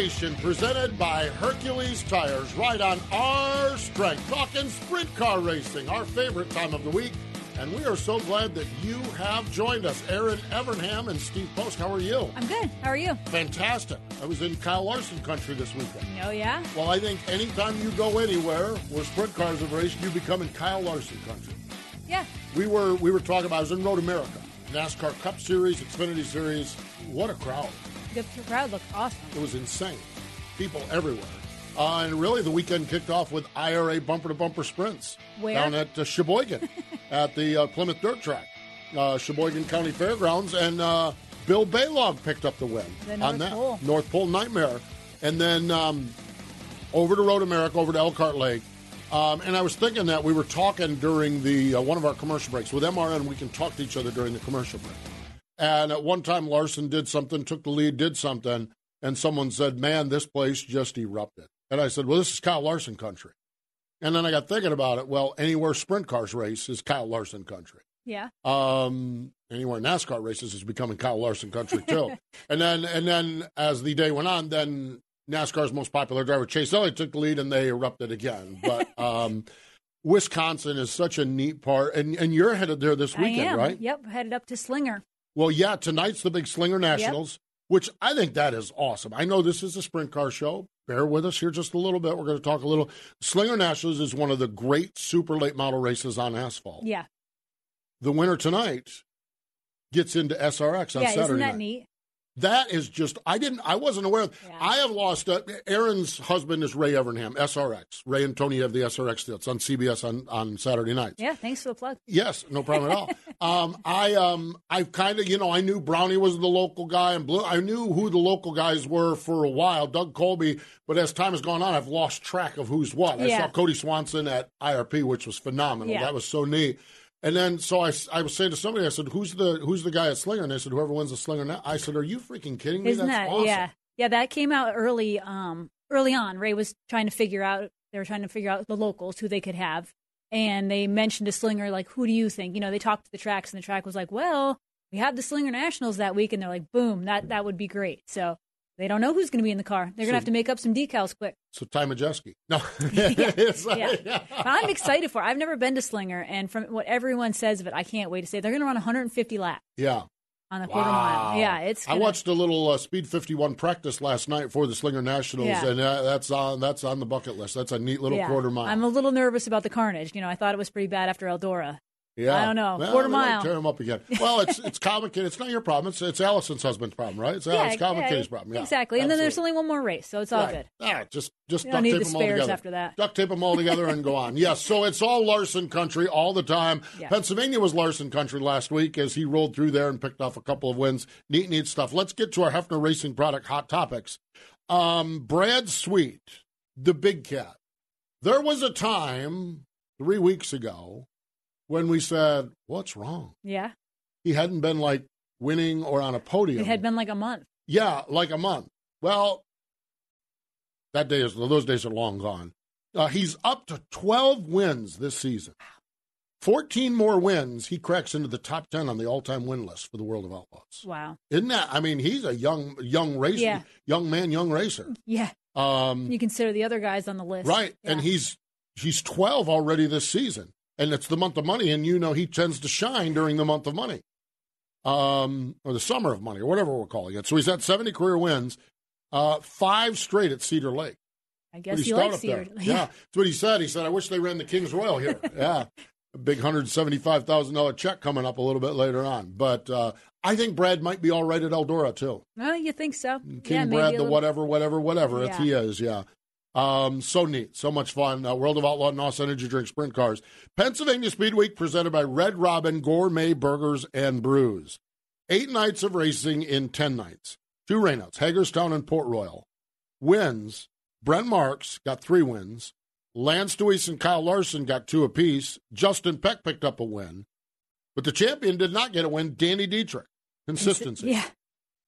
Nation presented by Hercules Tires. Right on our strength. Talking sprint car racing, our favorite time of the week. And we are so glad that you have joined us. Erin Evernham and Steve Post, how are you? I'm good. How are you? Fantastic. I was in Kyle Larson country this weekend. Oh, yeah? Well, I think anytime you go anywhere where sprint cars have raced, you become in Kyle Larson country. Yeah. We were we were talking about I was in Road America, NASCAR Cup Series, Xfinity Series. What a crowd! The crowd looked awesome. It was insane. People everywhere. Uh, and really, the weekend kicked off with IRA bumper to bumper sprints Where? down at uh, Sheboygan at the uh, Plymouth Dirt Track, uh, Sheboygan County Fairgrounds. And uh, Bill Balog picked up the win The on that. Pole. North Pole Nightmare. And then um, over to Road America, over to Elkhart Lake. Um, and I was thinking that we were talking during the uh, one of our commercial breaks with MRN. We can talk to each other during the commercial break. And at one time, Larson did something, took the lead, did something, and someone said, "Man, this place just erupted." And I said, "Well, this is Kyle Larson country." And then I got thinking about it. Well, anywhere sprint cars race is Kyle Larson country. Yeah. Um, anywhere NASCAR races is becoming Kyle Larson country too. and then, and then as the day went on, then NASCAR's most popular driver Chase Elliott took the lead, and they erupted again. But um, Wisconsin is such a neat part, and and you're headed there this weekend, right? Yep. Headed up to Slinger. Well, yeah, tonight's the big Slinger Nationals, which I think that is awesome. I know this is a sprint car show. Bear with us here just a little bit. We're going to talk a little. Slinger Nationals is one of the great super late model races on asphalt. Yeah. The winner tonight gets into SRX on yeah. Saturday Isn't that night. neat? That is just I didn't I wasn't aware of. Yeah. I have lost. Uh, Erin's husband is Ray Evernham, SRX. Ray and Tony have the SRX. It's on CBS on on Saturday nights. Yeah. Thanks for the plug. Yes, no problem at all. um, I um, I kind of, you know, I knew Brownie was the local guy, and Blue. I knew who the local guys were for a while, Doug Colby. But as time has gone on, I've lost track of who's what. I saw Cody Swanson at IRP, which was phenomenal. Yeah. That was so neat. And then, so I, I was saying to somebody, I said, "Who's the who's the guy at Slinger?" And they said, "Whoever wins the Slinger." Now, I said, "Are you freaking kidding me? Isn't That's that? awesome." Yeah. Yeah. That came out early. Um, early on, Ray was trying to figure out. They were trying to figure out the locals who they could have, and they mentioned a Slinger like, "Who do you think?" You know, they talked to the tracks, and the track was like, "Well, we have the Slinger Nationals that week," and they're like, "Boom, that that would be great." So they don't know who's going to be in the car. They're So- going to have to make up some decals quick. So Ty Majeski. No, yeah, like- yeah. I'm excited for. it. I've never been to Slinger, and from what everyone says of it, I can't wait to say they're going to run 150 laps yeah. on the quarter mile. Yeah, it's. I gonna- watched a little uh, Speed 51 practice last night for the Slinger Nationals, Yeah. and uh, that's on that's on the bucket list. That's a neat little yeah. quarter mile. I'm a little nervous about the carnage. You know, I thought it was pretty bad after Eldora. Yeah, I don't know. Well, Quarter mile. tear him up again. Well, it's it's Kyle McKinney. It's not your problem. It's it's Allison's husband's problem, right? It's, it's Kyle yeah, problem. Yeah, exactly. And then there's only one more race, so it's all Right. good. Yeah, just just You duct tape the them all together. after that. Duct tape them all together and go on. Yes, so it's all Larson country all the time. Yeah. Pennsylvania was Larson country last week as he rolled through there and picked off a couple of wins. Neat, neat stuff. Let's get to our Hoffner Racing product hot topics. Um, Brad Sweet, the big cat. There was a time three weeks ago when we said, "What's wrong?" Yeah, He hadn't been like winning or on a podium. it had been like a month. Yeah, like a month. Well, that day is those days are long gone. Uh, he's up to twelve wins this season. 14 more wins, he cracks into the top 10 on the all-time win list for the World of Outlaws. Wow. Isn't that? I mean, he's a young, young racer, Yeah. young man, young racer. Yeah. Um, You consider the other guys on the list. right, Yeah. and he's he's 12 already this season, and it's the month of money, and you know he tends to shine during the month of money, um, or the summer of money, or whatever we're calling it. So he's had 70 career wins, uh, five straight at Cedar Lake. I guess he likes there. Cedar. Yeah, that's what he said. He said, "I wish they ran the Kings Royal here." yeah, a big hundred seventy-five thousand dollar check coming up a little bit later on. But uh, I think Brad might be all right at Eldora too. Oh, you think so? King yeah, Brad, the little- whatever, whatever, whatever. If he is, yeah. Um, so neat, so much fun. Uh, World of Outlaw NOS Energy Drink Sprint Cars, Pennsylvania Speed Week, presented by Red Robin Gourmet Burgers and Brews. Eight nights of racing in ten nights. Two rainouts: Hagerstown and Port Royal. Wins: Brent Marks got three wins. Lance Dewease and Kyle Larson got two apiece. Justin Peck picked up a win, but the champion did not get a win. Danny Dietrich. Consistency. Yeah.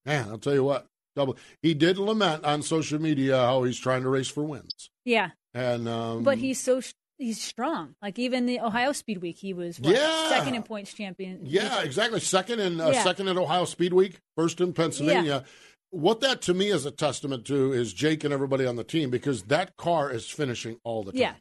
Man, I'll tell you what. Double. He did lament on social media how he's trying to race for wins, Yeah. and um, But he's so he's strong. Like even the Ohio Speed Week, he was what, Yeah. second in points champion. yeah, exactly. Second in uh, Yeah. second at Ohio Speed Week, first in Pennsylvania. What that to me is a testament to is Jake and everybody on the team because that car is finishing all the time. Yeah.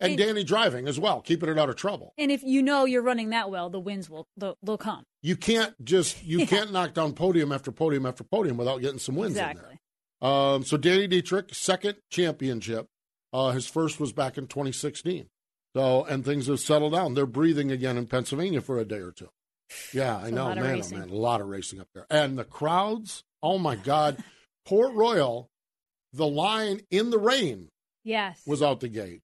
And It- Danny driving as well, keeping it out of trouble. And if you know you're running that well, the wins will they'll, they'll come. You can't just you Yeah. can't knock down podium after podium after podium without getting some wins in there. exactly. Um, so Danny Dietrich, second championship. Uh, his first was back in 2016. So and things have settled down. They're breathing again in Pennsylvania for a day or two. Yeah, I know, man, oh, man, a lot of racing up there, and the crowds. Oh my God, Port Royal, the line in the rain Yes. was out the gate,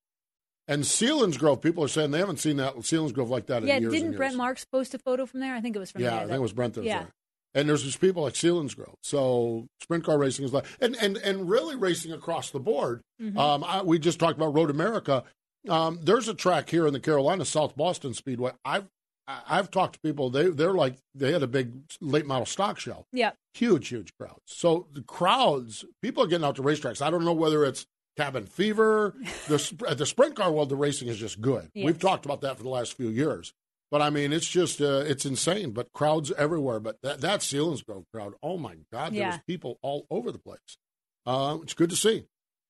and Selinsgrove. People are saying they haven't seen that Selinsgrove like that in years. yeah. Didn't Brent years. Marks post a photo from there? I think it was from Yeah, there. I think it was Brent that was Yeah. there. And there's just people like Selinsgrove. So sprint car racing is like, and and and really racing across the board. Mm-hmm. Um, I, we just talked about Road America. Um, there's a track here in the Carolina, South Boston Speedway. I've I've talked to people. They they're like they had a big late model stock show. Yeah. Huge, huge crowds. So the crowds, people are getting out to racetracks. I don't know whether it's cabin fever. The the sprint car world, the racing is just good. Yes. We've talked about that for the last few years. But I mean, it's just uh, it's insane. But crowds everywhere. But that that Selinsgrove crowd, oh my God, Yeah. there's people all over the place. Uh, it's good to see.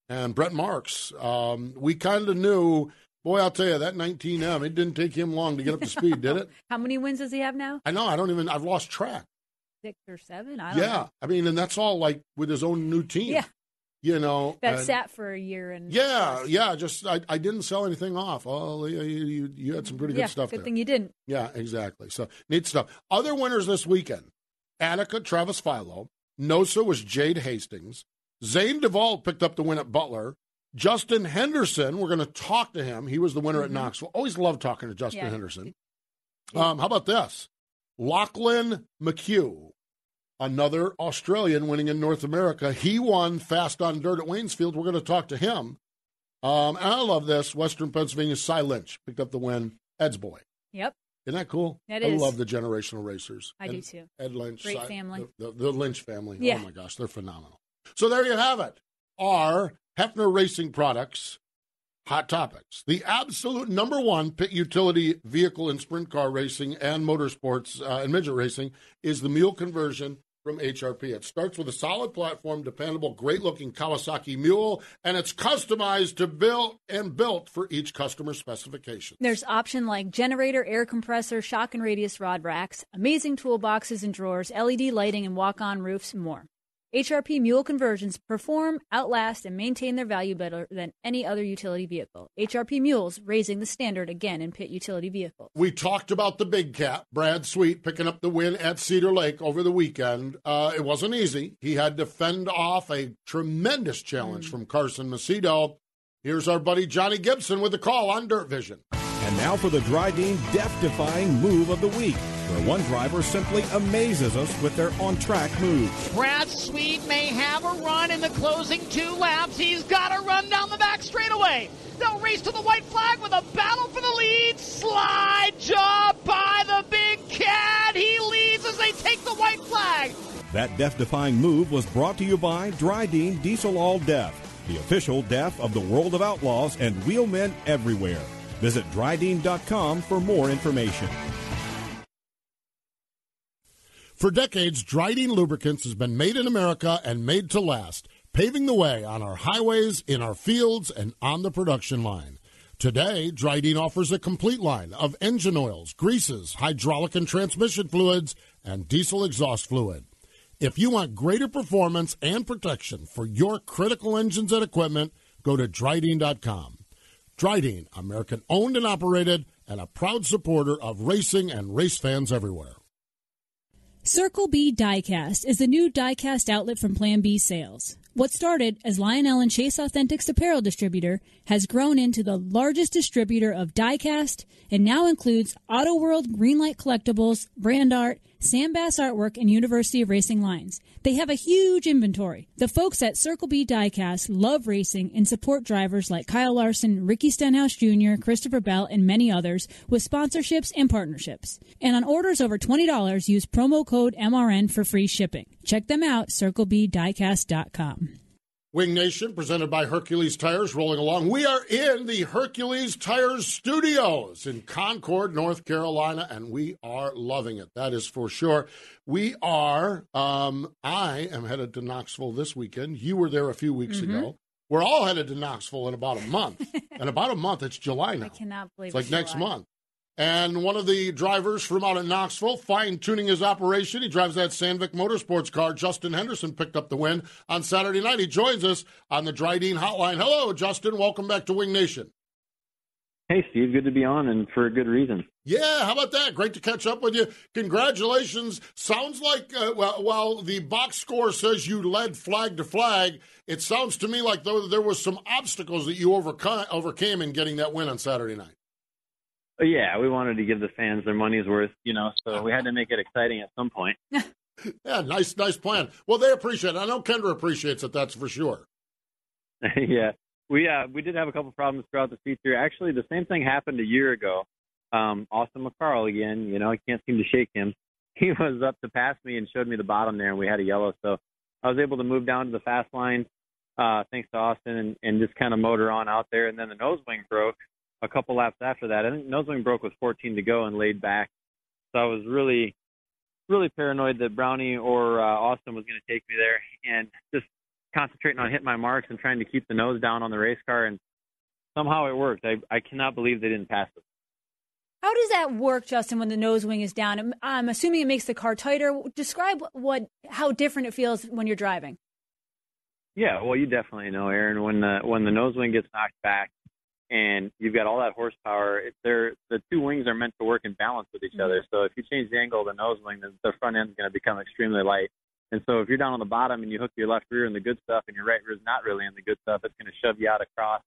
And Brent Marks, um, we kind of knew. Boy, I'll tell you that 19M. It didn't take him long to get up to speed, did it? How many wins does he have now? I know. I don't even. I've lost track. Six or seven? I don't Yeah, know. I mean, and that's all like with his own new team. Yeah. You know. That and- sat for a year and Yeah, yeah. Just I, I didn't sell anything off. Oh, you, you, you had some pretty good yeah, stuff good there. thing you didn't. Yeah, exactly. So neat stuff. Other winners this weekend: Attica, Travis Philo. Nosa was Jade Hastings. Zane DeVault picked up the win at Butler. Justin Henderson, we're going to talk to him. He was the winner at Knoxville. Always love talking to Justin Mm-hmm. Yeah. Henderson. Um, how about this? Lachlan McHugh, another Australian winning in North America. He won fast on dirt at Waynesfield. We're going to talk to him. Um, and I love this. Western Pennsylvania, Cy Lynch picked up the win. Ed's boy. Yep. Isn't that cool? That I is. love the generational racers. I Ed, do too. Ed Lynch. Great Cy- family. The, the, the Lynch family. Yeah. Oh my gosh, they're phenomenal. So there you have it. Our Hoffner Racing Products Hot Topics. The absolute number one pit utility vehicle in sprint car racing and motorsports uh, and midget racing is the mule conversion from HRP. It starts with a solid platform, dependable, great looking Kawasaki mule, and it's customized to build and built for each customer specification. There's option like generator, air compressor, shock and radius rod racks, amazing toolboxes and drawers, LED lighting and walk-on roofs, and more. HRP mule conversions perform, outlast, and maintain their value better than any other utility vehicle. HRP mules raising the standard again in pit utility vehicles. We talked about the big cat, Brad Sweet, picking up the win at Cedar Lake over the weekend. Uh, it wasn't easy. He had to fend off a tremendous challenge from Carson Macedo. Here's our buddy Johnny Gibson with the call on Dirt Vision. And now for the Dryden death-defying move of the week, where one driver simply amazes us with their on-track moves. Brad Sweet may have a run in the closing two laps. He's got to run down the back straightaway. They'll race to the white flag with a battle for the lead. Slide job by the big cat. He leads as they take the white flag. That death-defying move was brought to you by Dryden Diesel All DEF, the official DEF of the world of outlaws and wheelmen everywhere. Visit Dryden.com for more information. For decades, Dryden Lubricants has been made in America and made to last, paving the way on our highways, in our fields, and on the production line. Today, Dryden offers a complete line of engine oils, greases, hydraulic and transmission fluids, and diesel exhaust fluid. If you want greater performance and protection for your critical engines and equipment, go to Dryden.com. Dryden, American owned and operated, and a proud supporter of racing and race fans everywhere. Circle B Diecast is the new diecast outlet from Plan B Sales. What started as Lionel and Chase Authentics apparel distributor has grown into the largest distributor of diecast and now includes Auto World Greenlight Collectibles, Brand Art, Sam Bass Artwork, and University of Racing lines. They have a huge inventory. The folks at Circle B Diecast love racing and support drivers like Kyle Larson, Ricky Stenhouse Jr., Christopher Bell, and many others with sponsorships and partnerships. And on orders over $20, use promo code MRN for free shipping. Check them out, circlebdiecast.com. Wing Nation, presented by Hercules Tires, rolling along. We are in the Hercules Tires studios in Concord, North Carolina, and we are loving it. That is for sure. We are, um, I am headed to Knoxville this weekend. You were there a few weeks Mm-hmm. ago. We're all headed to Knoxville in about a month. in about a month, it's July now. I cannot believe It's like it's next month. And one of the drivers from out in Knoxville, fine tuning his operation. He drives that Sandvik Motorsports car. Justin Henderson picked up the win on Saturday night. He joins us on the Dryden Hotline. Hello, Justin. Welcome back to Wing Nation. Hey, Steve. Good to be on, and for a good reason. Yeah, how about that? Great to catch up with you. Congratulations. Sounds like, uh, well, while the box score says you led flag to flag, it sounds to me like though there was some obstacles that you overcome, overcame in getting that win on Saturday night. But yeah, we wanted to give the fans their money's worth, you know, so we had to make it exciting at some point. Yeah, nice, nice plan. Well, they appreciate it. I know Kendra appreciates it. That's for sure. yeah, we uh, we did have a couple problems throughout the feature. Actually, the same thing happened a year ago. Um, Austin McCarl again. You know, I can't seem to shake him. He was up to pass me and showed me the bottom there, and we had a yellow. So I was able to move down to the fast line, uh, thanks to Austin, and, and just kind of motor on out there. And then the nose wing broke a couple laps after that. I think nose wing broke with 14 to go and laid back. So I was really, really paranoid that Brownie or uh, Austin was going to take me there, and just concentrating on hitting my marks and trying to keep the nose down on the race car, and somehow it worked. I I cannot believe they didn't pass it. How does that work, Justin, when the nose wing is down? I'm- I'm assuming it makes the car tighter. Describe what how different it feels when you're driving. Yeah, well, you definitely know, Erin, when the when the nose wing gets knocked back, and you've got all that horsepower, they're the two wings are meant to work in balance with each other. So if you change the angle of the nose wing, then the front end's going to become extremely light. And so if you're down on the bottom and you hook your left rear in the good stuff and your right rear is not really in the good stuff, it's going to shove you out across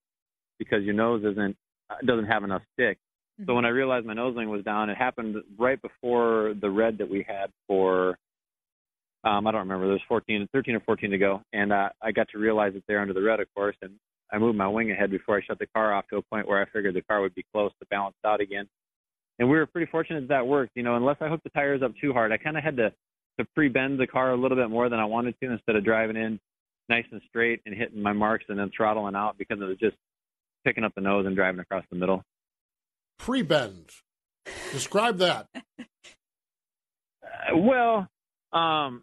because your nose isn't uh, doesn't have enough stick. So when I realized my nose wing was down, it happened right before the red that we had for um, I don't remember. There's 14, 13 or 14 to go, and uh, I got to realize it there under the red, of course, and I moved my wing ahead before I shut the car off to a point where I figured the car would be close to balance out again. And we were pretty fortunate that, that worked. You know, unless I hooked the tires up too hard, I kind of had to to pre-bend the car a little bit more than I wanted to instead of driving in nice and straight and hitting my marks and then throttling out because it was just picking up the nose and driving across the middle. Pre-bend. Describe that. Uh, well, um,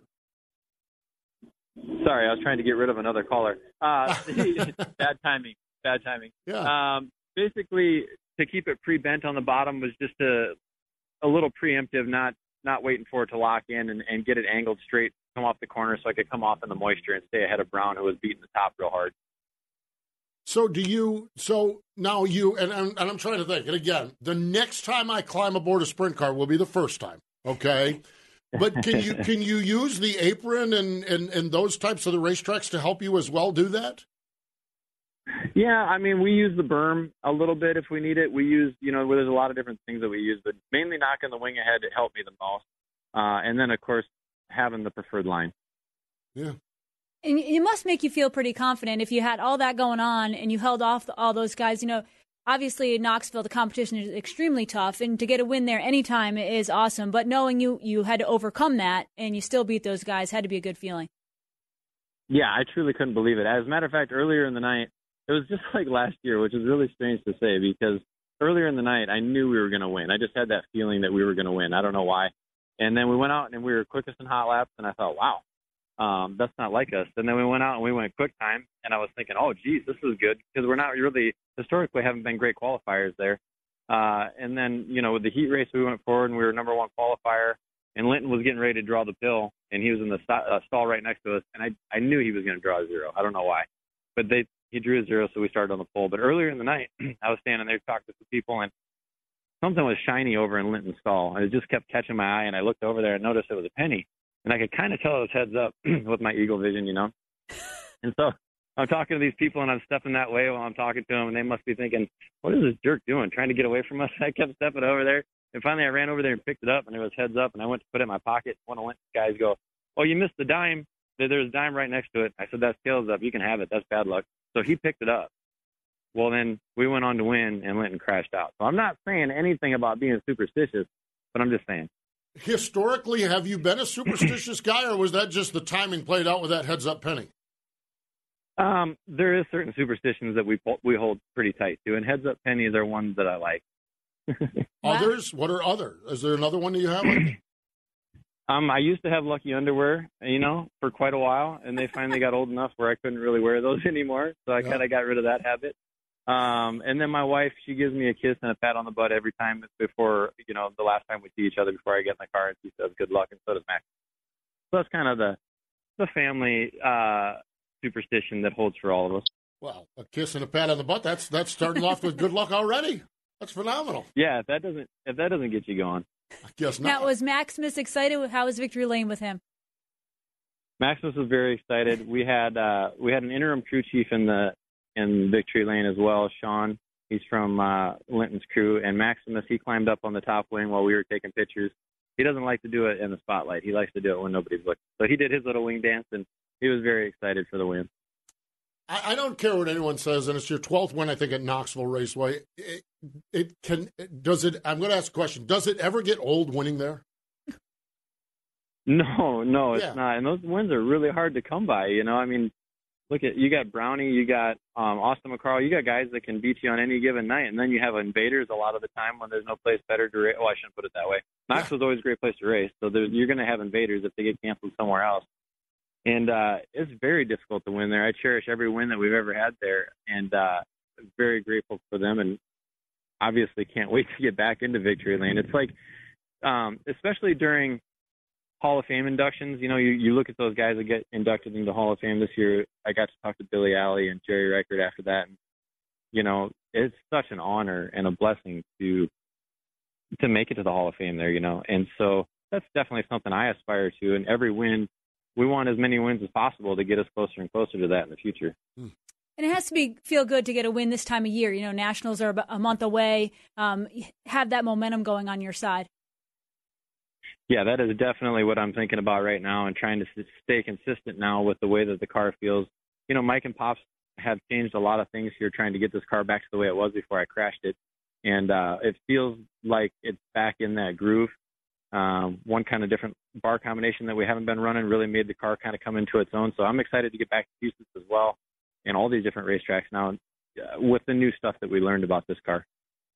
sorry, I was trying to get rid of another caller. Uh, bad timing. Bad timing. Yeah. Um, basically, to keep it pre-bent on the bottom was just a a little preemptive, not not waiting for it to lock in and, and get it angled straight, come off the corner, so I could come off in the moisture and stay ahead of Brown, who was beating the top real hard. So do you? So now you and, and and I'm trying to think. And again, the next time I climb aboard a sprint car will be the first time. Okay. But can you can you use the apron and, and, and those types of the racetracks to help you as well do that? Yeah, I mean, we use the berm a little bit if we need it. We use, you know, there's a lot of different things that we use, but mainly knocking the wing ahead it helped me the most. Uh, and then, of course, having the preferred line. Yeah. And it must make you feel pretty confident if you had all that going on and you held off all those guys. You know, obviously in Knoxville the competition is extremely tough, and to get a win there anytime is awesome. But knowing you you had to overcome that and you still beat those guys had to be a good feeling. Yeah, I truly couldn't believe it. As a matter of fact, earlier in the night, it was just like last year, which is really strange to say because earlier in the night, I knew we were going to win. I just had that feeling that we were going to win. I don't know why. And then we went out and we were quickest in hot laps, and I thought, wow, um, that's not like us. And then we went out and we went quick time, and I was thinking, oh, geez, this is good because we're not really historically haven't been great qualifiers there. Uh, and then you know with the heat race, we went forward and we were number one qualifier, and Lynton was getting ready to draw the pill, and he was in the st- uh, stall right next to us, and I I knew he was going to draw a zero. I don't know why, but they he drew a zero, so we started on the pole. But earlier in the night, I was standing there talking to some people, and something was shiny over in Lynton's stall, and it just kept catching my eye. And I looked over there and noticed it was a penny, and I could kind of tell it was heads up with my eagle vision, you know. And so I'm talking to these people, and I'm stepping that way while I'm talking to them, and they must be thinking, "What is this jerk doing? Trying to get away from us?" I kept stepping over there, and finally I ran over there and picked it up, and it was heads up, and I went to put it in my pocket. One of the guys go, "Oh, you missed the dime." There's a dime right next to it. I said, "That's tails up. You can have it. That's bad luck." So he picked it up. Well, then we went on to win, and Lynton crashed out. So I'm not saying anything about being superstitious, but I'm just saying. Historically, have you been a superstitious guy, or was that just the timing played out with that heads up penny? Um, there is certain superstitions that we we hold pretty tight to, and heads up pennies are ones that I like. Others? What are other? Is there another one that you have? um, I used to have lucky underwear, you know, for quite a while, and they finally got old enough where I couldn't really wear those anymore, so I Yeah. kind of got rid of that habit. Um, and then my wife, she gives me a kiss and a pat on the butt every time before, you know, the last time we see each other before I get in the car, and she says good luck, and so does Max. So that's kind of the the family uh, superstition that holds for all of us. Well, a kiss and a pat on the butt. That's that's starting off with good luck already. That's phenomenal. Yeah, if that doesn't if that doesn't get you going. I guess Now, not. was Maximus excited? How was Victory Lane with him? Maximus was very excited. We had uh, we had an interim crew chief in the in Victory Lane as well, Sean. He's from uh, Lynton's crew, and Maximus he climbed up on the top wing while we were taking pictures. He doesn't like to do it in the spotlight. He likes to do it when nobody's looking. So he did his little wing dance, and he was very excited for the win. I, I don't care what anyone says, and it's your twelfth win, I think, at Knoxville Raceway. It, it can does it? I'm going to ask a question. Does it ever get old winning there? No, no, it's Yeah. not. And those wins are really hard to come by. You know, I mean, look at you got Brownie, you got um, Austin McCarl, you got guys that can beat you on any given night, and then you have invaders a lot of the time when there's no place better to race. Oh, I shouldn't put it that way. Knox was always a great place to race, so there's, you're going to have invaders if they get canceled somewhere else. And uh, it's very difficult to win there. I cherish every win that we've ever had there, and uh, very grateful for them. And obviously, can't wait to get back into victory lane. It's like, um, especially during Hall of Fame inductions. You know, you, you look at those guys that get inducted into the Hall of Fame this year. I got to talk to Billy Alley and Jerry Richert after that, and you know, it's such an honor and a blessing to to make it to the Hall of Fame there. You know, and so that's definitely something I aspire to. And every win, we want as many wins as possible to get us closer and closer to that in the future. And it has to be feel good to get a win this time of year. You know, nationals are a month away. Um, have that momentum going on your side. Yeah, that is definitely what I'm thinking about right now and trying to stay consistent now with the way that the car feels. You know, Mike and Pops have changed a lot of things here trying to get this car back to the way it was before I crashed it. And uh, it feels like it's back in that groove. Um, one kind of different bar combination that we haven't been running really made the car kind of come into its own. So I'm excited to get back to Houston as well and all these different racetracks now uh, with the new stuff that we learned about this car.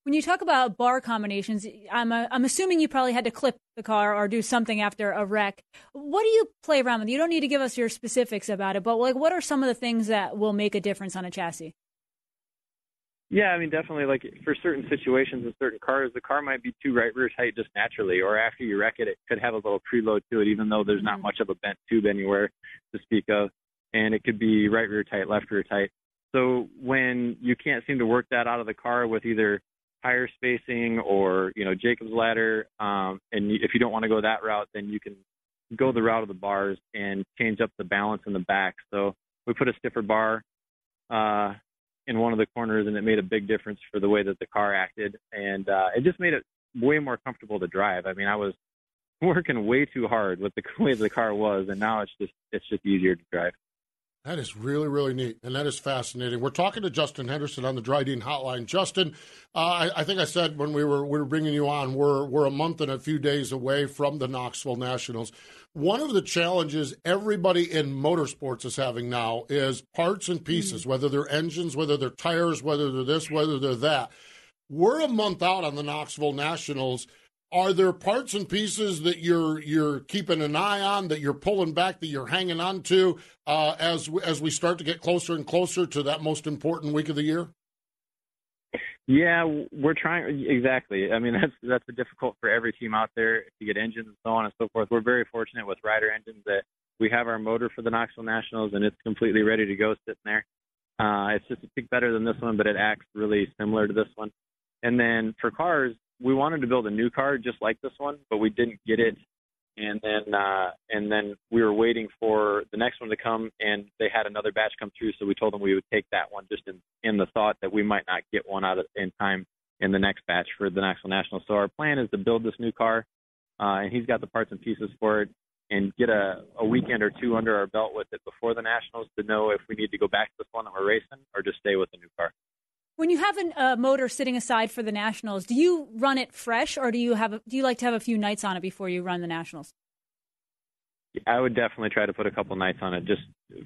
When you talk about bar combinations, I'm uh, I'm assuming you probably had to clip the car or do something after a wreck. What do you play around with? You don't need to give us your specifics about it, but like, what are some of the things that will make a difference on a chassis? Yeah, I mean, definitely. Like for certain situations and certain cars, the car might be too right rear tight just naturally, or after you wreck it, it could have a little preload to it, even though there's not much of a bent tube anywhere to speak of, and it could be right rear tight, left rear tight. So when you can't seem to work that out of the car with either tire spacing or you know Jacob's ladder, um, and if you don't want to go that route, then you can go the route of the bars and change up the balance in the back. So we put a stiffer bar uh, in one of the corners, and it made a big difference for the way that the car acted, and uh, it just made it way more comfortable to drive. I mean, I was working way too hard with the way the car was, and now it's just it's just easier to drive. That is really, really neat, and that is fascinating. We're talking to Justin Henderson on the Dryden Hotline. Justin, uh, I, I think I said when we were we were bringing you on, we're we're a month and a few days away from the Knoxville Nationals. One of the challenges everybody in motorsports is having now is parts and pieces, whether they're engines, whether they're tires, whether they're this, whether they're that. we're a month out on the Knoxville Nationals. Are there parts and pieces that you're you're keeping an eye on, that you're pulling back, that you're hanging on to uh, as as we start to get closer and closer to that most important week of the year? Yeah, we're trying exactly. I mean, that's that's difficult for every team out there to get engines and so on and so forth. We're very fortunate with Ryder engines that we have our motor for the Knoxville Nationals and it's completely ready to go sitting there. Uh, it's just a tick better than this one, but it acts really similar to this one. And then for cars, we wanted to build a new car just like this one, but we didn't get it. And then uh, and then we were waiting for the next one to come, and they had another batch come through. So we told them we would take that one, just in in the thought that we might not get one out of, in time in the next batch for the Knoxville National. So our plan is to build this new car, uh, and he's got the parts and pieces for it, and get a, a weekend or two under our belt with it before the Nationals to know if we need to go back to this one that we're racing or just stay with the new car. When you have a uh, motor sitting aside for the nationals, do you run it fresh, or do you have a, do you like to have a few nights on it before you run the nationals? I would definitely try to put a couple nights on it, just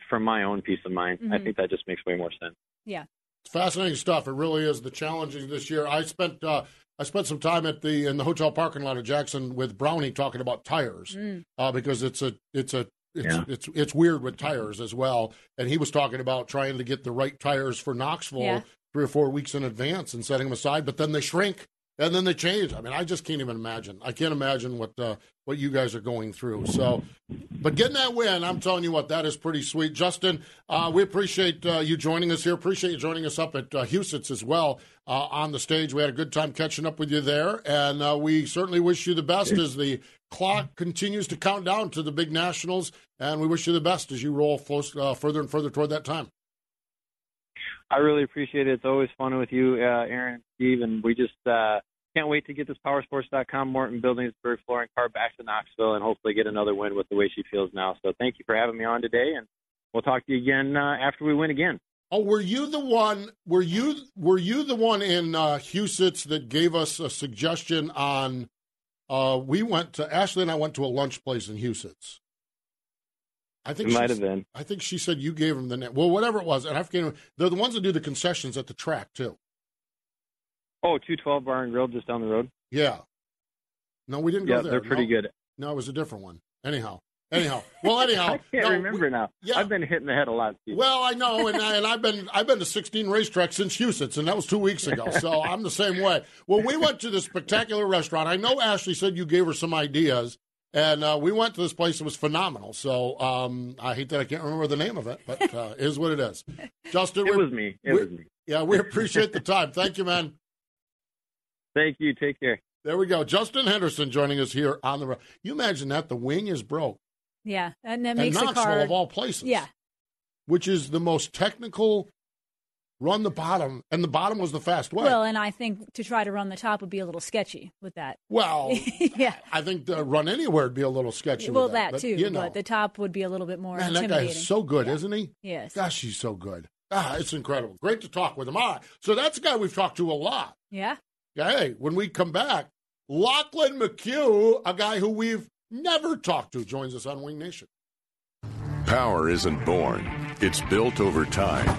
for my own peace of mind. Mm-hmm. I think that just makes way more sense. Yeah, it's fascinating stuff. It really is. The challenges this year. I spent uh, I spent some time at the in the hotel parking lot of Jackson with Brownie talking about tires mm. uh, because it's a it's a it's, yeah. it's it's weird with tires as well. And he was talking about trying to get the right tires for Knoxville yeah three or four weeks in advance and setting them aside, but then they shrink and then they change. I mean, I just can't even imagine. I can't imagine what uh, what you guys are going through. So, but getting that win, I'm telling you what, that is pretty sweet. Justin, uh, we appreciate uh, you joining us here. Appreciate you joining us up at uh, as well uh, on the stage. We had a good time catching up with you there, and uh, we certainly wish you the best as the clock continues to count down to the big nationals. And we wish you the best as you roll close, uh, further and further toward that time. I really appreciate it. It's always fun with you, uh, Erin and Steve, and we just uh, can't wait to get this powersports.com Morton Buildingsburg flooring car back to Knoxville and hopefully get another win with the way she feels now. So thank you for having me on today, and we'll talk to you again uh, after we win again. Oh, were you the one? Were you were you the one in uh, Huset's that gave us a suggestion on? Uh, we went to Ashley and I went to a lunch place in Huset's, I think it might have been. I think she said you gave them the name. Well, whatever it was, and I forget. They're the ones that do the concessions at the track too. Oh, two twelve Bar and Grill just down the road. Yeah. No, we didn't yeah, go there. they're pretty no. good. No, it was a different one. Anyhow, anyhow. Well, anyhow. I can't no, remember we, now. Yeah. I've been hitting the head a lot. Well, I know, and, I, and I've been I've been to 16 racetracks since Huset's, and that was two weeks ago. So I'm the same way. Well, we went to this spectacular restaurant. I know Ashley said you gave her some ideas. And uh, we went to this place. It was phenomenal. So um, I hate that I can't remember the name of it, but uh, is what it is. Justin, it was me. It we, was me. Yeah, we appreciate the time. Thank you, man. Thank you. Take care. There we go. Justin Henderson joining us here on the road. You imagine that the wing is broke. Yeah, and that makes and Knoxville, the car of all places. Yeah, which is the most technical run the bottom, and the bottom was the fast way. Well, and I think to try to run the top would be a little sketchy with that. Well, yeah, I think to run anywhere would be a little sketchy. Well, that, that but, too, you know. but the top would be a little bit more. Man, that guy is so good, yeah. isn't he? Yes. Gosh, he's so good. Ah, it's incredible. Great to talk with him. All right, so that's a guy we've talked to a lot. Yeah. Hey, when we come back, Lachlan McHugh, a guy who we've never talked to, joins us on Wing Nation. Power isn't born; it's built over time.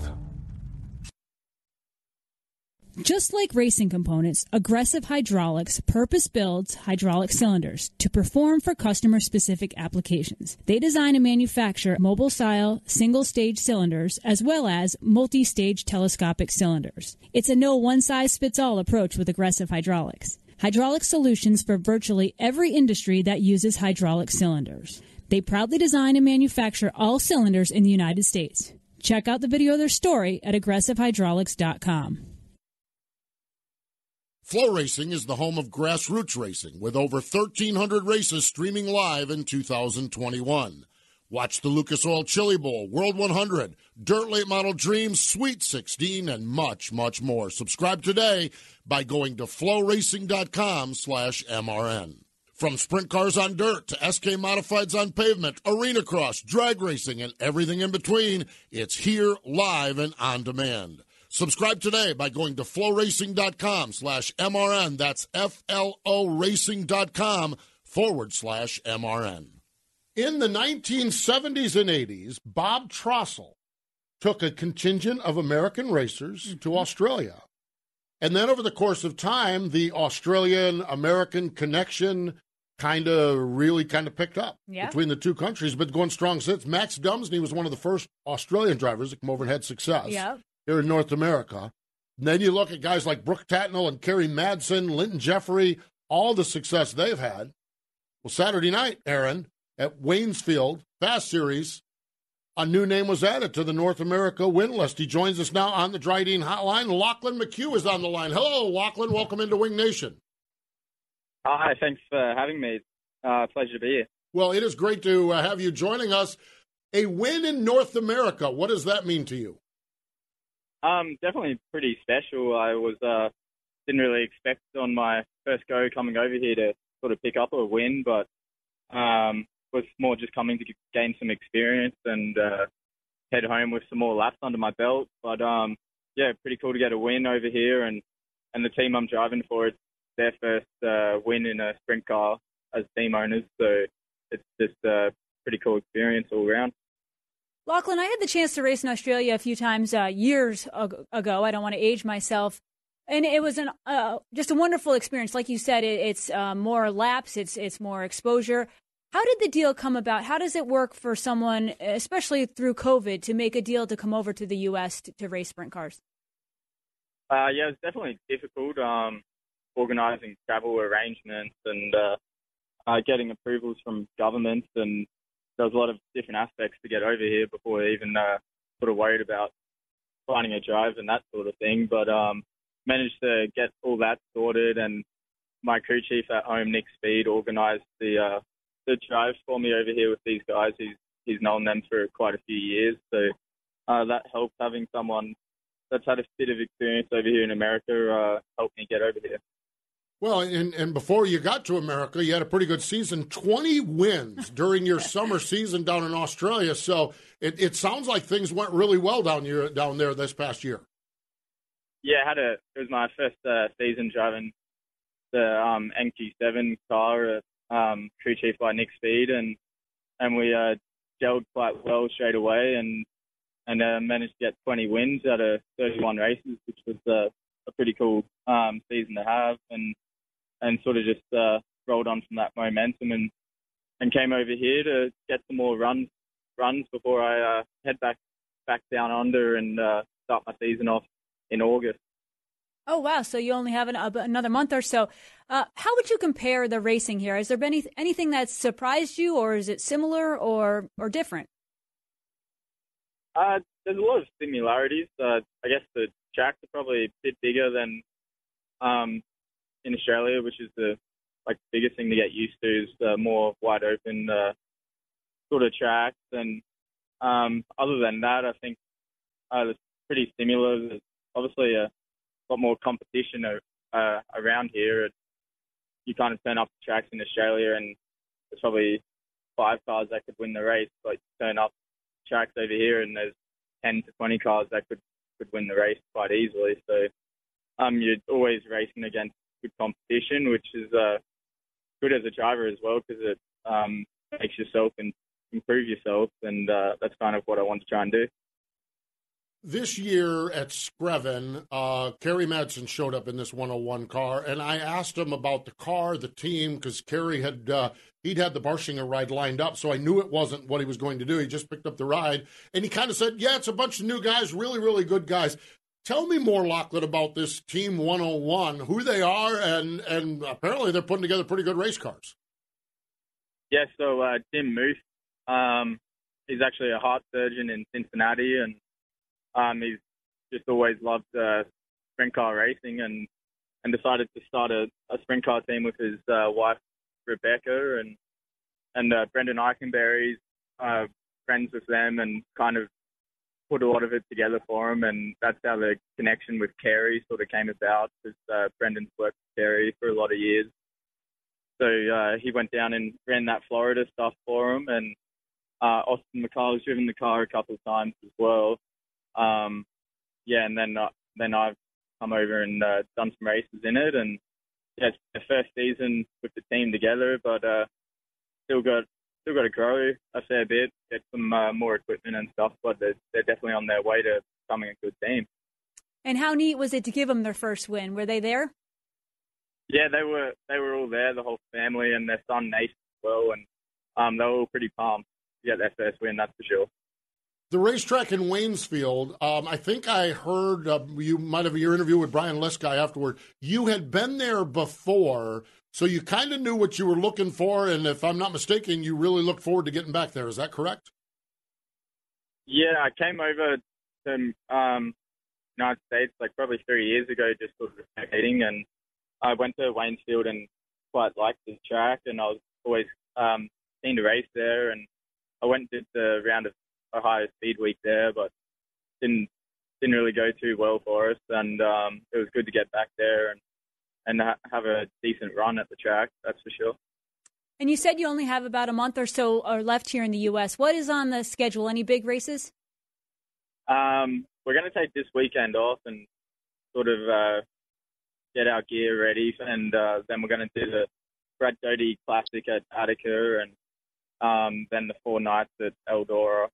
Just like racing components, Aggressive Hydraulics purpose builds hydraulic cylinders to perform for customer specific applications. They design and manufacture mobile style single stage cylinders as well as multi stage telescopic cylinders. It's a no one size fits all approach with Aggressive Hydraulics. Hydraulic solutions for virtually every industry that uses hydraulic cylinders. They proudly design and manufacture all cylinders in the United States. Check out the video of their story at aggressivehydraulics.com. FloRacing is the home of grassroots racing with over 1,300 races streaming live in 2021. Watch the Lucas Oil Chili Bowl, World 100, Dirt Late Model Dreams, Sweet 16, and much, much more. Subscribe today by going to floracing.com slash MRN. From sprint cars on dirt to SK modifieds on pavement, arena cross, drag racing, and everything in between, it's here live and on demand. Subscribe today by going to floracing.com slash MRN. That's F-L-O racing.com forward slash MRN. In the 1970s and 80s, Bob Trostle took a contingent of American racers to Australia. And then over the course of time, the Australian American connection kind of really kind of picked up Yeah. between the two countries, but going strong since. Max Dumesny was one of the first Australian drivers to come over and had success Yeah. Here in North America. And then you look at guys like Brooke Tatnell and Kerry Madsen, Lynton Jeffrey, all the success they've had. Well, Saturday night, Erin, at Waynesfield Fast Series, a new name was added to the North America win list. He joins us now on the Dryden Hotline. Lachlan McHugh is on the line. Hello, Lachlan. Welcome into Wing Nation. Hi, thanks for having me. Uh, pleasure to be here. Well, it is great to uh, have you joining us. A win in North America. What does that mean to you? Um, definitely pretty special. I was uh, didn't really expect on my first go coming over here to sort of pick up a win, but um, was more just coming to gain some experience and uh, head home with some more laps under my belt. But um, yeah, pretty cool to get a win over here, and and the team I'm driving for it's their first uh, win in a sprint car as team owners, so it's just a pretty cool experience all around. Lachlan, I had the chance to race in Australia a few times uh, years ago. I don't want to age myself. And it was an uh, just a wonderful experience. Like you said, it, it's uh, more laps, it's it's more exposure. How did the deal come about? How does it work for someone, especially through COVID, to make a deal to come over to the U.S. to, to race sprint cars? Uh, yeah, it was definitely difficult um, organising travel arrangements and uh, uh, getting approvals from governments, and there was a lot of different aspects to get over here before I even uh, sort of worried about finding a drive and that sort of thing. But um, managed to get all that sorted, and my crew chief at home, Nick Speed, organised the uh, the drives for me over here with these guys. He's he's known them for quite a few years, so uh, that helped having someone that's had a bit of experience over here in America uh, helped me get over here. Well, and, and before you got to America, you had a pretty good season 20 wins during your summer season down in Australia. So it, it sounds like things went really well down, here, down there this past year. Yeah, I had a. It was my first uh, season driving the um, MQ7 car, uh, um, crew chief by Nick Speed, and and we uh, gelled quite well straight away, and and uh, managed to get 20 wins out of 31 races, which was uh, a pretty cool um, season to have, and and sort of just uh, rolled on from that momentum, and and came over here to get some more runs runs before I uh, head back back down under and uh, start my season off in August. Oh wow! So you only have an, uh, another month or so. Uh, how would you compare the racing here? Has there been any, anything that surprised you, or is it similar or or different? Uh, there's a lot of similarities. Uh, I guess the tracks are probably a bit bigger than um, in Australia, which is the like biggest thing to get used to is uh, more wide open uh, sort of tracks. And um, other than that, I think uh, it's pretty similar. There's obviously a lot more competition uh, around here. You kind of turn up to tracks in Australia, and there's probably five cars that could win the race. But you turn up tracks over here, and there's 10 to 20 cars that could could win the race quite easily. So um, you're always racing against good competition, which is uh, good as a driver as well because it um, makes yourself and improve yourself, and uh, that's kind of what I want to try and do. This year at Screven, uh, Kerry Madsen showed up in this 101 car, and I asked him about the car, the team, because Kerry had uh, he'd had the Barshinger ride lined up, so I knew it wasn't what he was going to do. He just picked up the ride, and he kind of said, "Yeah, it's a bunch of new guys, really, really good guys." Tell me more, Lachlan, about this Team 101, who they are, and and apparently they're putting together pretty good race cars. Yeah, so uh, Tim Muth, um, he's actually a heart surgeon in Cincinnati, and um, he's just always loved uh, sprint car racing, and and decided to start a, a sprint car team with his uh, wife Rebecca, and and uh, Brendan Eichenberry's uh, friends with them, and kind of put a lot of it together for him, and that's how the connection with Kerry sort of came about, because uh, Brendan's worked with Kerry for a lot of years. so uh, he went down and ran that Florida stuff for him, and uh, Austin McCarl driven the car a couple of times as well. Um, yeah, and then uh, then I've come over and uh, done some races in it, and yeah, it's the first season with the team together, but uh, still got still got to grow a fair bit, get some uh, more equipment and stuff, but they're, they're definitely on their way to becoming a good team. And how neat was it to give them their first win? Were they there? Yeah, they were they were all there, the whole family and their son Nathan as well, and um, they were all pretty pumped to get their first win, that's for sure. The racetrack in Waynesfield, um, I think I heard uh, you might have your interview with Brian Lisky afterward. You had been there before, so you kind of knew what you were looking for, and if I'm not mistaken, you really look forward to getting back there. Is that correct? Yeah, I came over to um, United States like probably three years ago, just sort of skating, and I went to Waynesfield and quite liked the track, and I was always um, keen to race there, and I went and did the round of Ohio Speed Week there, but didn't didn't really go too well for us, and um, it was good to get back there and and ha- have a decent run at the track. That's for sure. And you said you only have about a month or so or left here in the U.S. What is on the schedule? Any big races? Um, we're going to take this weekend off and sort of uh, get our gear ready, and uh, then we're going to do the Brad Doty Classic at Attica, and um, then the four nights at Eldora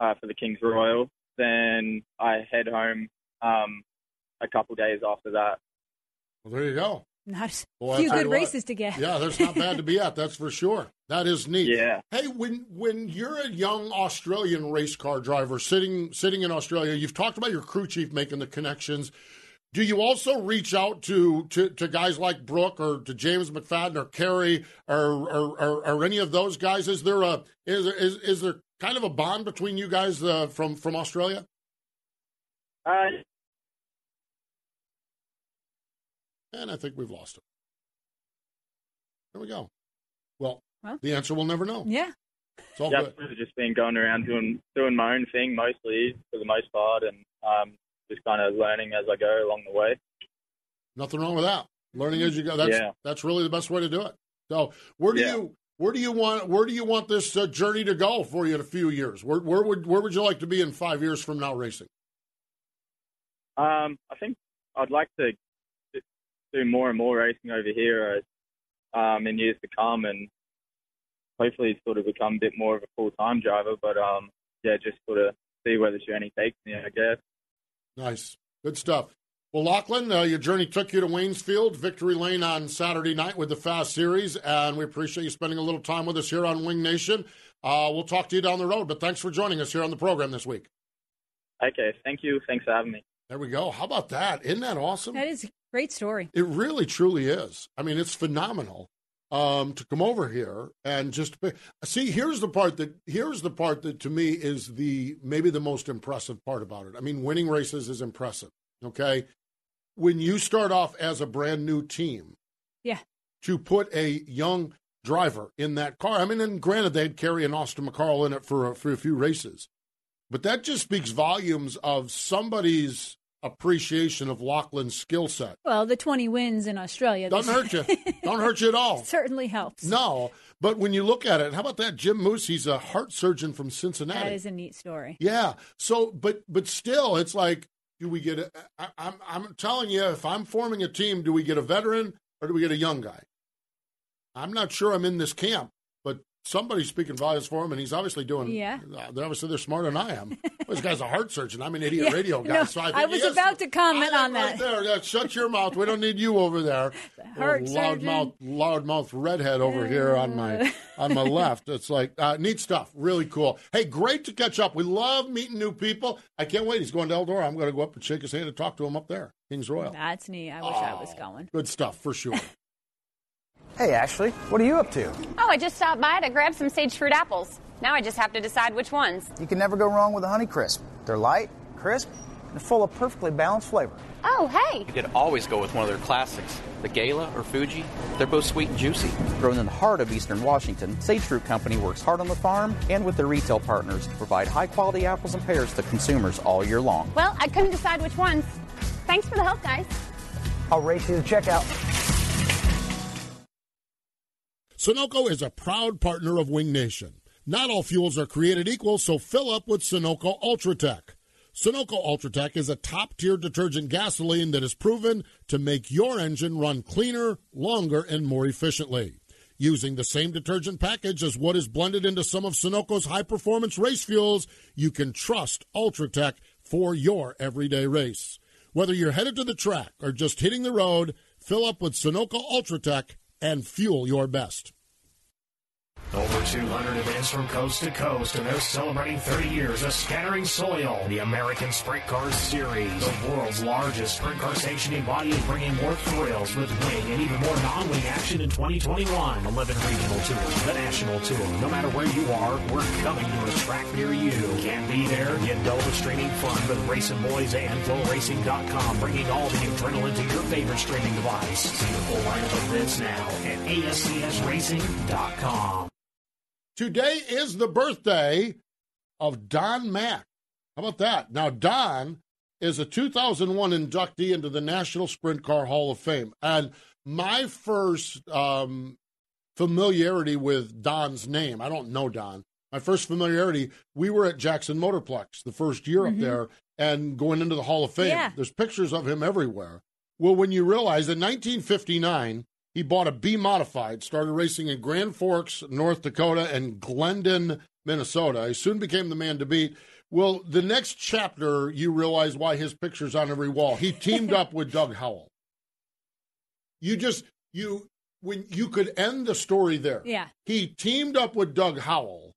uh, for the King's Royal. Then I head home um, a couple days after that. Well, there you go. Not Well, a I few good races to get. Yeah, there's not bad to be at. That's for sure. That is neat. Yeah. Hey, when when you're a young Australian race car driver sitting sitting in Australia, you've talked about your crew chief making the connections. Do you also reach out to, to, to guys like Brooke or to James McFadden or Kerry or, or, or, or any of those guys? Is there a is there, is, is there kind of a bond between you guys uh, from from Australia? Uh, And I think we've lost him. There we go. Well, Well. the answer we'll never know. Yeah. It's all yeah, good. I've just been going around doing doing my own thing mostly for the most part, and um, just kind of learning as I go along the way. Nothing wrong with that. Learning as you go. That's Yeah. that's really the best way to do it. So where do Yeah. you where do you want where do you want this uh, journey to go for you in a few years? Where where would where would you like to be in five years from now racing? Um, I think I'd like to do more and more racing over here uh, um, in years to come, and hopefully sort of become a bit more of a full time driver. But um, yeah, just sort of see where the journey takes me. I guess. Nice, good stuff. Well, Lachlan, uh, your journey took you to Waynesfield, Victory Lane on Saturday night with the Fast Series, and we appreciate you spending a little time with us here on Wing Nation. Uh, we'll talk to you down the road, but thanks for joining us here on the program this week. Okay, thank you. Thanks for having me. There we go. How about that? Isn't that awesome? That is a great story. It really, truly is. I mean, it's phenomenal um, to come over here and just see. Here's the part that here's the part that to me is the maybe the most impressive part about it. I mean, winning races is impressive. Okay, when you start off as a brand new team, Yeah. to put a young driver in that car. I mean, and granted, they'd carry an Austin McCarl in it for a, for a few races, but that just speaks volumes of somebody's appreciation of Lachlan's skill set. Well, the 20 wins in Australia. Doesn't hurt you. Don't hurt you at all. Certainly helps. No, but when you look at it, how about that Jim Moose? He's a heart surgeon from Cincinnati. That is a neat story. Yeah. So, but but still, it's like, do we get a? I, I'm I'm telling you, if I'm forming a team, do we get a veteran or do we get a young guy? I'm not sure. I'm in this camp, somebody's speaking volumes for him, and he's obviously doing. Yeah. Uh, they're obviously they're smarter than I am. Well, this guy's a heart surgeon. I'm an idiot Yeah, radio guy, no, so I, think I was is- about to comment on think that. Right there, yeah, shut your mouth. We don't need you over there. heart Little loudmouth, surgeon. loudmouth redhead over here on my on my left. It's like uh, neat stuff. Really cool. Hey, great to catch up. We love meeting new people. I can't wait. He's going to Eldora. I'm going to go up and shake his hand and talk to him up there, Kings Royal. That's neat. I wish I was Oh. going. Good stuff for sure. Hey, Ashley, what are you up to? Oh, I just stopped by to grab some sage fruit apples. Now I just have to decide which ones. You can never go wrong with a Honey Crisp. They're light, crisp, and full of perfectly balanced flavor. Oh, hey! You could always go with one of their classics, the Gala or Fuji. They're both sweet and juicy. Grown in the heart of eastern Washington, Sage Fruit Company works hard on the farm and with their retail partners to provide high quality apples and pears to consumers all year long. Well, I couldn't decide which ones. Thanks for the help, guys. I'll race you to checkout. Sunoco is a proud partner of Wing Nation. Not all fuels are created equal, so fill up with Sunoco Ultratech. Sunoco Ultratech is a top tier detergent gasoline that is proven to make your engine run cleaner, longer, and more efficiently. Using the same detergent package as what is blended into some of Sunoco's high performance race fuels, you can trust Ultratech for your everyday race. Whether you're headed to the track or just hitting the road, fill up with Sunoco Ultratech and fuel your best. Over 200 events from coast to coast, and they're celebrating 30 years of scattering soil. The American Sprint Car Series, the world's largest sprint car sanctioning body, is bringing more thrills with wing and even more non-wing action in 2021. 11 regional tours, the national tour. No matter where you are, we're coming to a track near you. Can't be there? Get the streaming fun with RacinBoys and FloRacing.com, bringing all the adrenaline to your favorite streaming device. See the full lineup of events now at ASCSRacing.com. Today is the birthday of Don Mack. How about that? Now, Don is a 2001 inductee into the National Sprint Car Hall of Fame. And my first um, familiarity with Don's name, I don't know Don. My first familiarity, we were at Jackson Motorplex the first year Mm-hmm. up there and going into the Hall of Fame. Yeah. There's pictures of him everywhere. Well, when you realize in 1959, he bought a B modified, started racing in Grand Forks, North Dakota, and Glyndon, Minnesota. He soon became the man to beat. Well, the next chapter, you realize why his picture's on every wall. He teamed up with Doug Howell. You just, you, when you could end the story there. Yeah. He teamed up with Doug Howell,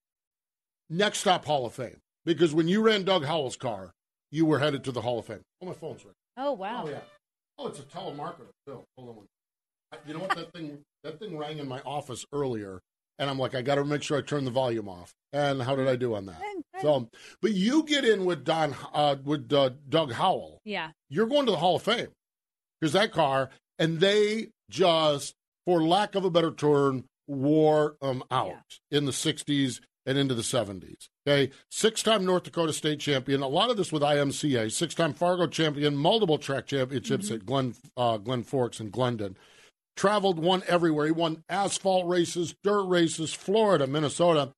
next stop Hall of Fame. Because when you ran Doug Howell's car, you were headed to the Hall of Fame. Oh, my phone's ringing. Oh wow. Oh yeah. Oh, it's a telemarketer. Bill, hold on. You know what? That thing that thing rang in my office earlier, and I'm like, I got to make sure I turn the volume off. And how did I do on that? So, but you get in with Don uh, with uh, Doug Howell. Yeah. You're going to the Hall of Fame because that car, and they just, for lack of a better term, wore them out in the '60s and into the '70s. Okay, six-time North Dakota State champion. A lot of this with IMCA. Six-time Fargo champion. Multiple track championships at Glen uh, Glen Forks and Glyndon. Traveled, won everywhere. He won asphalt races, dirt races, Florida, Minnesota.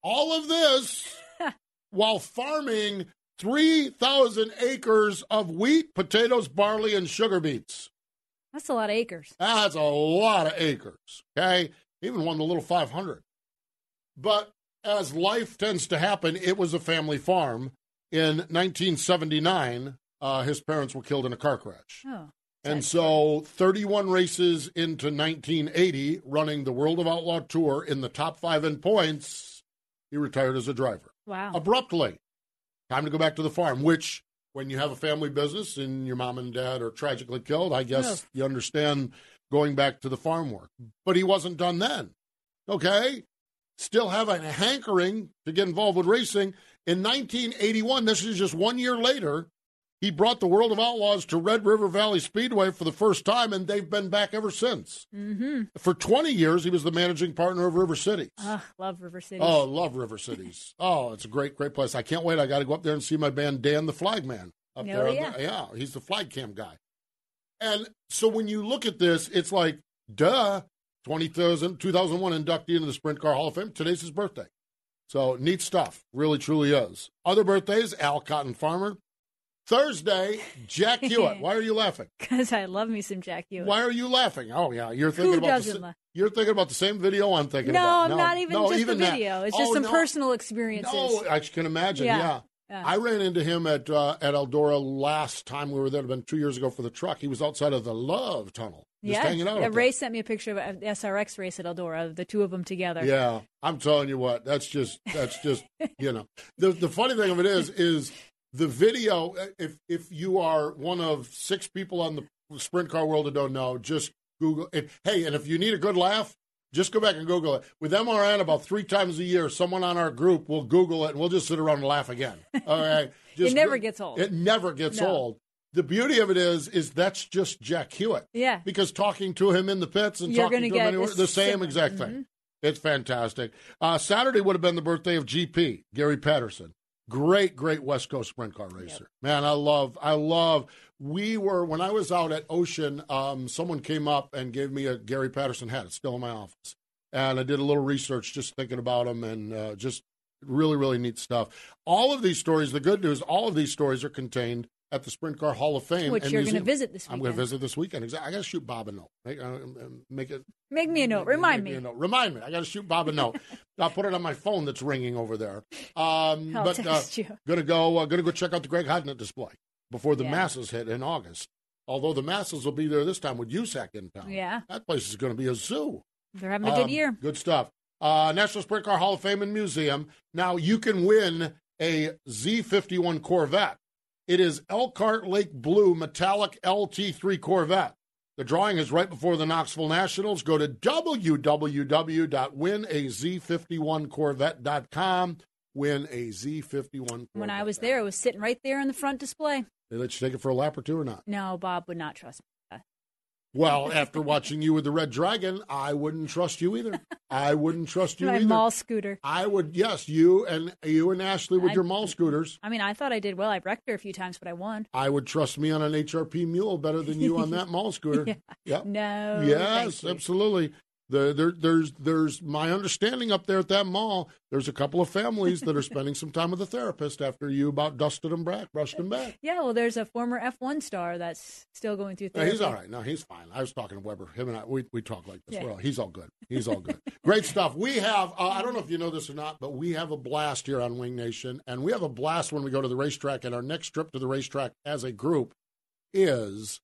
All of this while farming 3,000 acres of wheat, potatoes, barley, and sugar beets. That's a lot of acres. That's a lot of acres. Okay. Even won the little 500. But as life tends to happen, it was a family farm. In 1979, uh, his parents were killed in a car crash. Oh. And so 31 races into 1980, running the World of Outlaw Tour in the top five in points, he retired as a driver. Wow. Abruptly. Time to go back to the farm, which, when you have a family business and your mom and dad are tragically killed, I guess you understand going back to the farm work. But he wasn't done then. Okay? Still having a hankering to get involved with racing. In 1981, this is just one year later, he brought the World of Outlaws to Red River Valley Speedway for the first time, and they've been back ever since. Mm-hmm. For 20 years, he was the managing partner of River City. Ah, love River City. Oh, love River Cities. Oh, it's a great, great place. I can't wait. I got to go up there and see my band, Dan the Flagman. Up Oh, there. yeah. the- yeah, he's the flag cam guy. And so when you look at this, it's like, duh, 20,000 2001 inductee into the Sprint Car Hall of Fame. Today's his birthday. So neat stuff. Really, truly is. Other birthdays, Al Cotton Farmer. Thursday, Jack Hewitt. Why are you laughing? Because I love me some Jack Hewitt. Why are you laughing? Oh yeah, you're thinking Who about the, laugh? you're thinking about the same video I'm thinking about. no, about. I'm not even no, just even the that. video. It's Oh, just some no. personal experiences. No, I can imagine. Yeah. Yeah. Yeah. I ran into him at uh, at Eldora last time we were there. It had been two years ago for the truck. He was outside of the Love Tunnel, just yeah, hanging out. yeah, there. Ray sent me a picture of an SRX race at Eldora, the two of them together. Yeah, I'm telling you what. That's just that's just you know. The the funny thing of it is is the video. If if you are one of six people on the sprint car world that don't know, just Google. it. hey, and if you need a good laugh. Just go back and Google it. With MRN, about three times a year, someone on our group will Google it, and we'll just sit around and laugh again. All right, Just never go- gets old. It never gets No. old. The beauty of it is, is that's just Jack Hewitt. Yeah. Because talking to him in the pits and You're talking gonna him anywhere, the same exact thing. Mhm. It's fantastic. Uh, Saturday would have been the birthday of GP Gary Patterson. Great, great West Coast sprint car racer. Man, I love, I love. We were when I was out at Ocean. Um, someone came up and gave me a Gary Patterson hat. It's still in my office. and I did a little research just thinking about them, and uh, just really, really neat stuff. All of these stories, the good news, all of these stories are contained at the Sprint Car Hall of Fame. Which and you're going to visit this weekend. I'm going to visit this weekend. Exactly. I got to shoot Bob a note. Make, uh, make it. Make me a note. Remind make me. a note. Remind me. I got to shoot Bob a note. I'll put it on my phone that's ringing over there. Um, I'll but uh, text you. gonna go. Uh, gonna go check out the Greg Hodnett display before the Yeah. masses hit in August. Although the masses will be there this time with USAC in town. Yeah. That place is going to be a zoo. They're having a good Um, year. Good stuff. Uh, National Sprint Car Hall of Fame and Museum. Now you can win a Z51 Corvette. It is Elkhart Lake Blue Metallic LT3 Corvette. The drawing is right before the Knoxville Nationals. Go to www.winaz51corvette.com. Win a Z51 Corvette. When I was there, it was sitting right there in the front display. They let you take it for a lap or two or not? No, Bob would not trust me. Well, after watching you with the Red Dragon, I wouldn't trust you either. I wouldn't trust you My either. mall scooter. I would, yes, you and you and Ashley with I- your mall scooters. I mean, I thought I did well. I wrecked her a few times, but I won. I would trust me on an HRP mule better than you on that mall scooter. Yeah. Yep. No. Yes, absolutely. The, there, there's, there's my understanding up there at that mall. There's a couple of families that are spending some time with a therapist after you about dusted them back, brushed them back. Yeah, well, there's a former F1 star that's still going through No, he's all right. No, he's fine. I was talking to Weber. Him and I, we, we talk like this. Yeah. All, he's all good. He's all good. Great stuff. We have, uh, I don't know if you know this or not, but we have a blast here on Wing Nation. And we have a blast when we go to the racetrack. And our next trip to the racetrack as a group is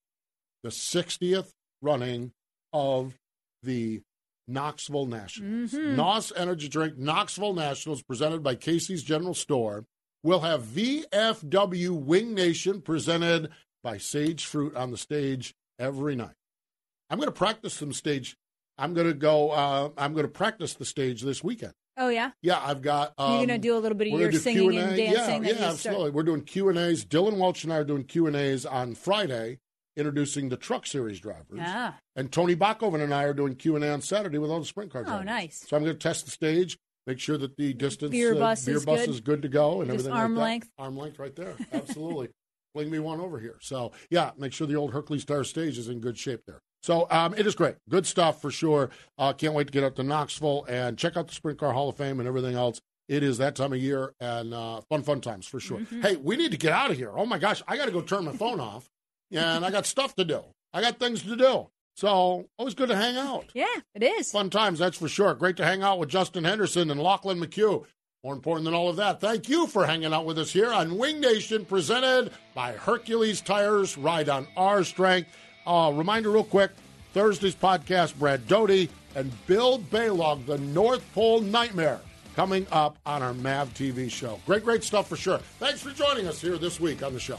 the 60th running of the Knoxville Nationals. Mhm. NOS Energy Drink Knoxville Nationals presented by Casey's General Store. We'll have VFW Wing Nation presented by Sage Fruit on the stage every night. I'm going to practice some stage. I'm going to go. Uh, I'm going to practice the stage this weekend. Oh, yeah? Yeah, I've got. Um, You're gonna do a little bit of your singing and Q&A. dancing, Yeah, yeah, you start- absolutely. We're doing Q and A's. Dylan Welch and I are doing Q and A's on Friday, introducing the Truck Series drivers. Ah. And Tony Bakoven and I are doing Q and A on Saturday with all the sprint car drivers. Oh, nice. So I'm going to test the stage, make sure that the distance Beer uh, bus beer is bus good. is good to go, and Just everything arm like that. length. Arm length, right there. Absolutely. Fling me one over here. So yeah, make sure the old Hercules Star stage is in good shape there. So um, it is great, good stuff for sure. Uh, can't wait to get up to Knoxville and check out the Sprint Car Hall of Fame and everything else. It is that time of year and uh, fun, fun times for sure. Mm-hmm. Hey, we need to get out of here. Oh my gosh, I got to go turn my phone off, and I got stuff to do. I got things to do. So always good to hang out. Yeah, it is. Fun times, that's for sure. Great to hang out with Justin Henderson and Lachlan McHugh. More important than all of that, thank you for hanging out with us here on Wing Nation, presented by Hercules Tires. Ride on our strength. Uh, reminder, real quick Thursday's podcast, Brad Doty and Bill Balog, the North Pole Nightmare, coming up on our MAV TV show. Great, great stuff for sure. Thanks for joining us here this week on the show.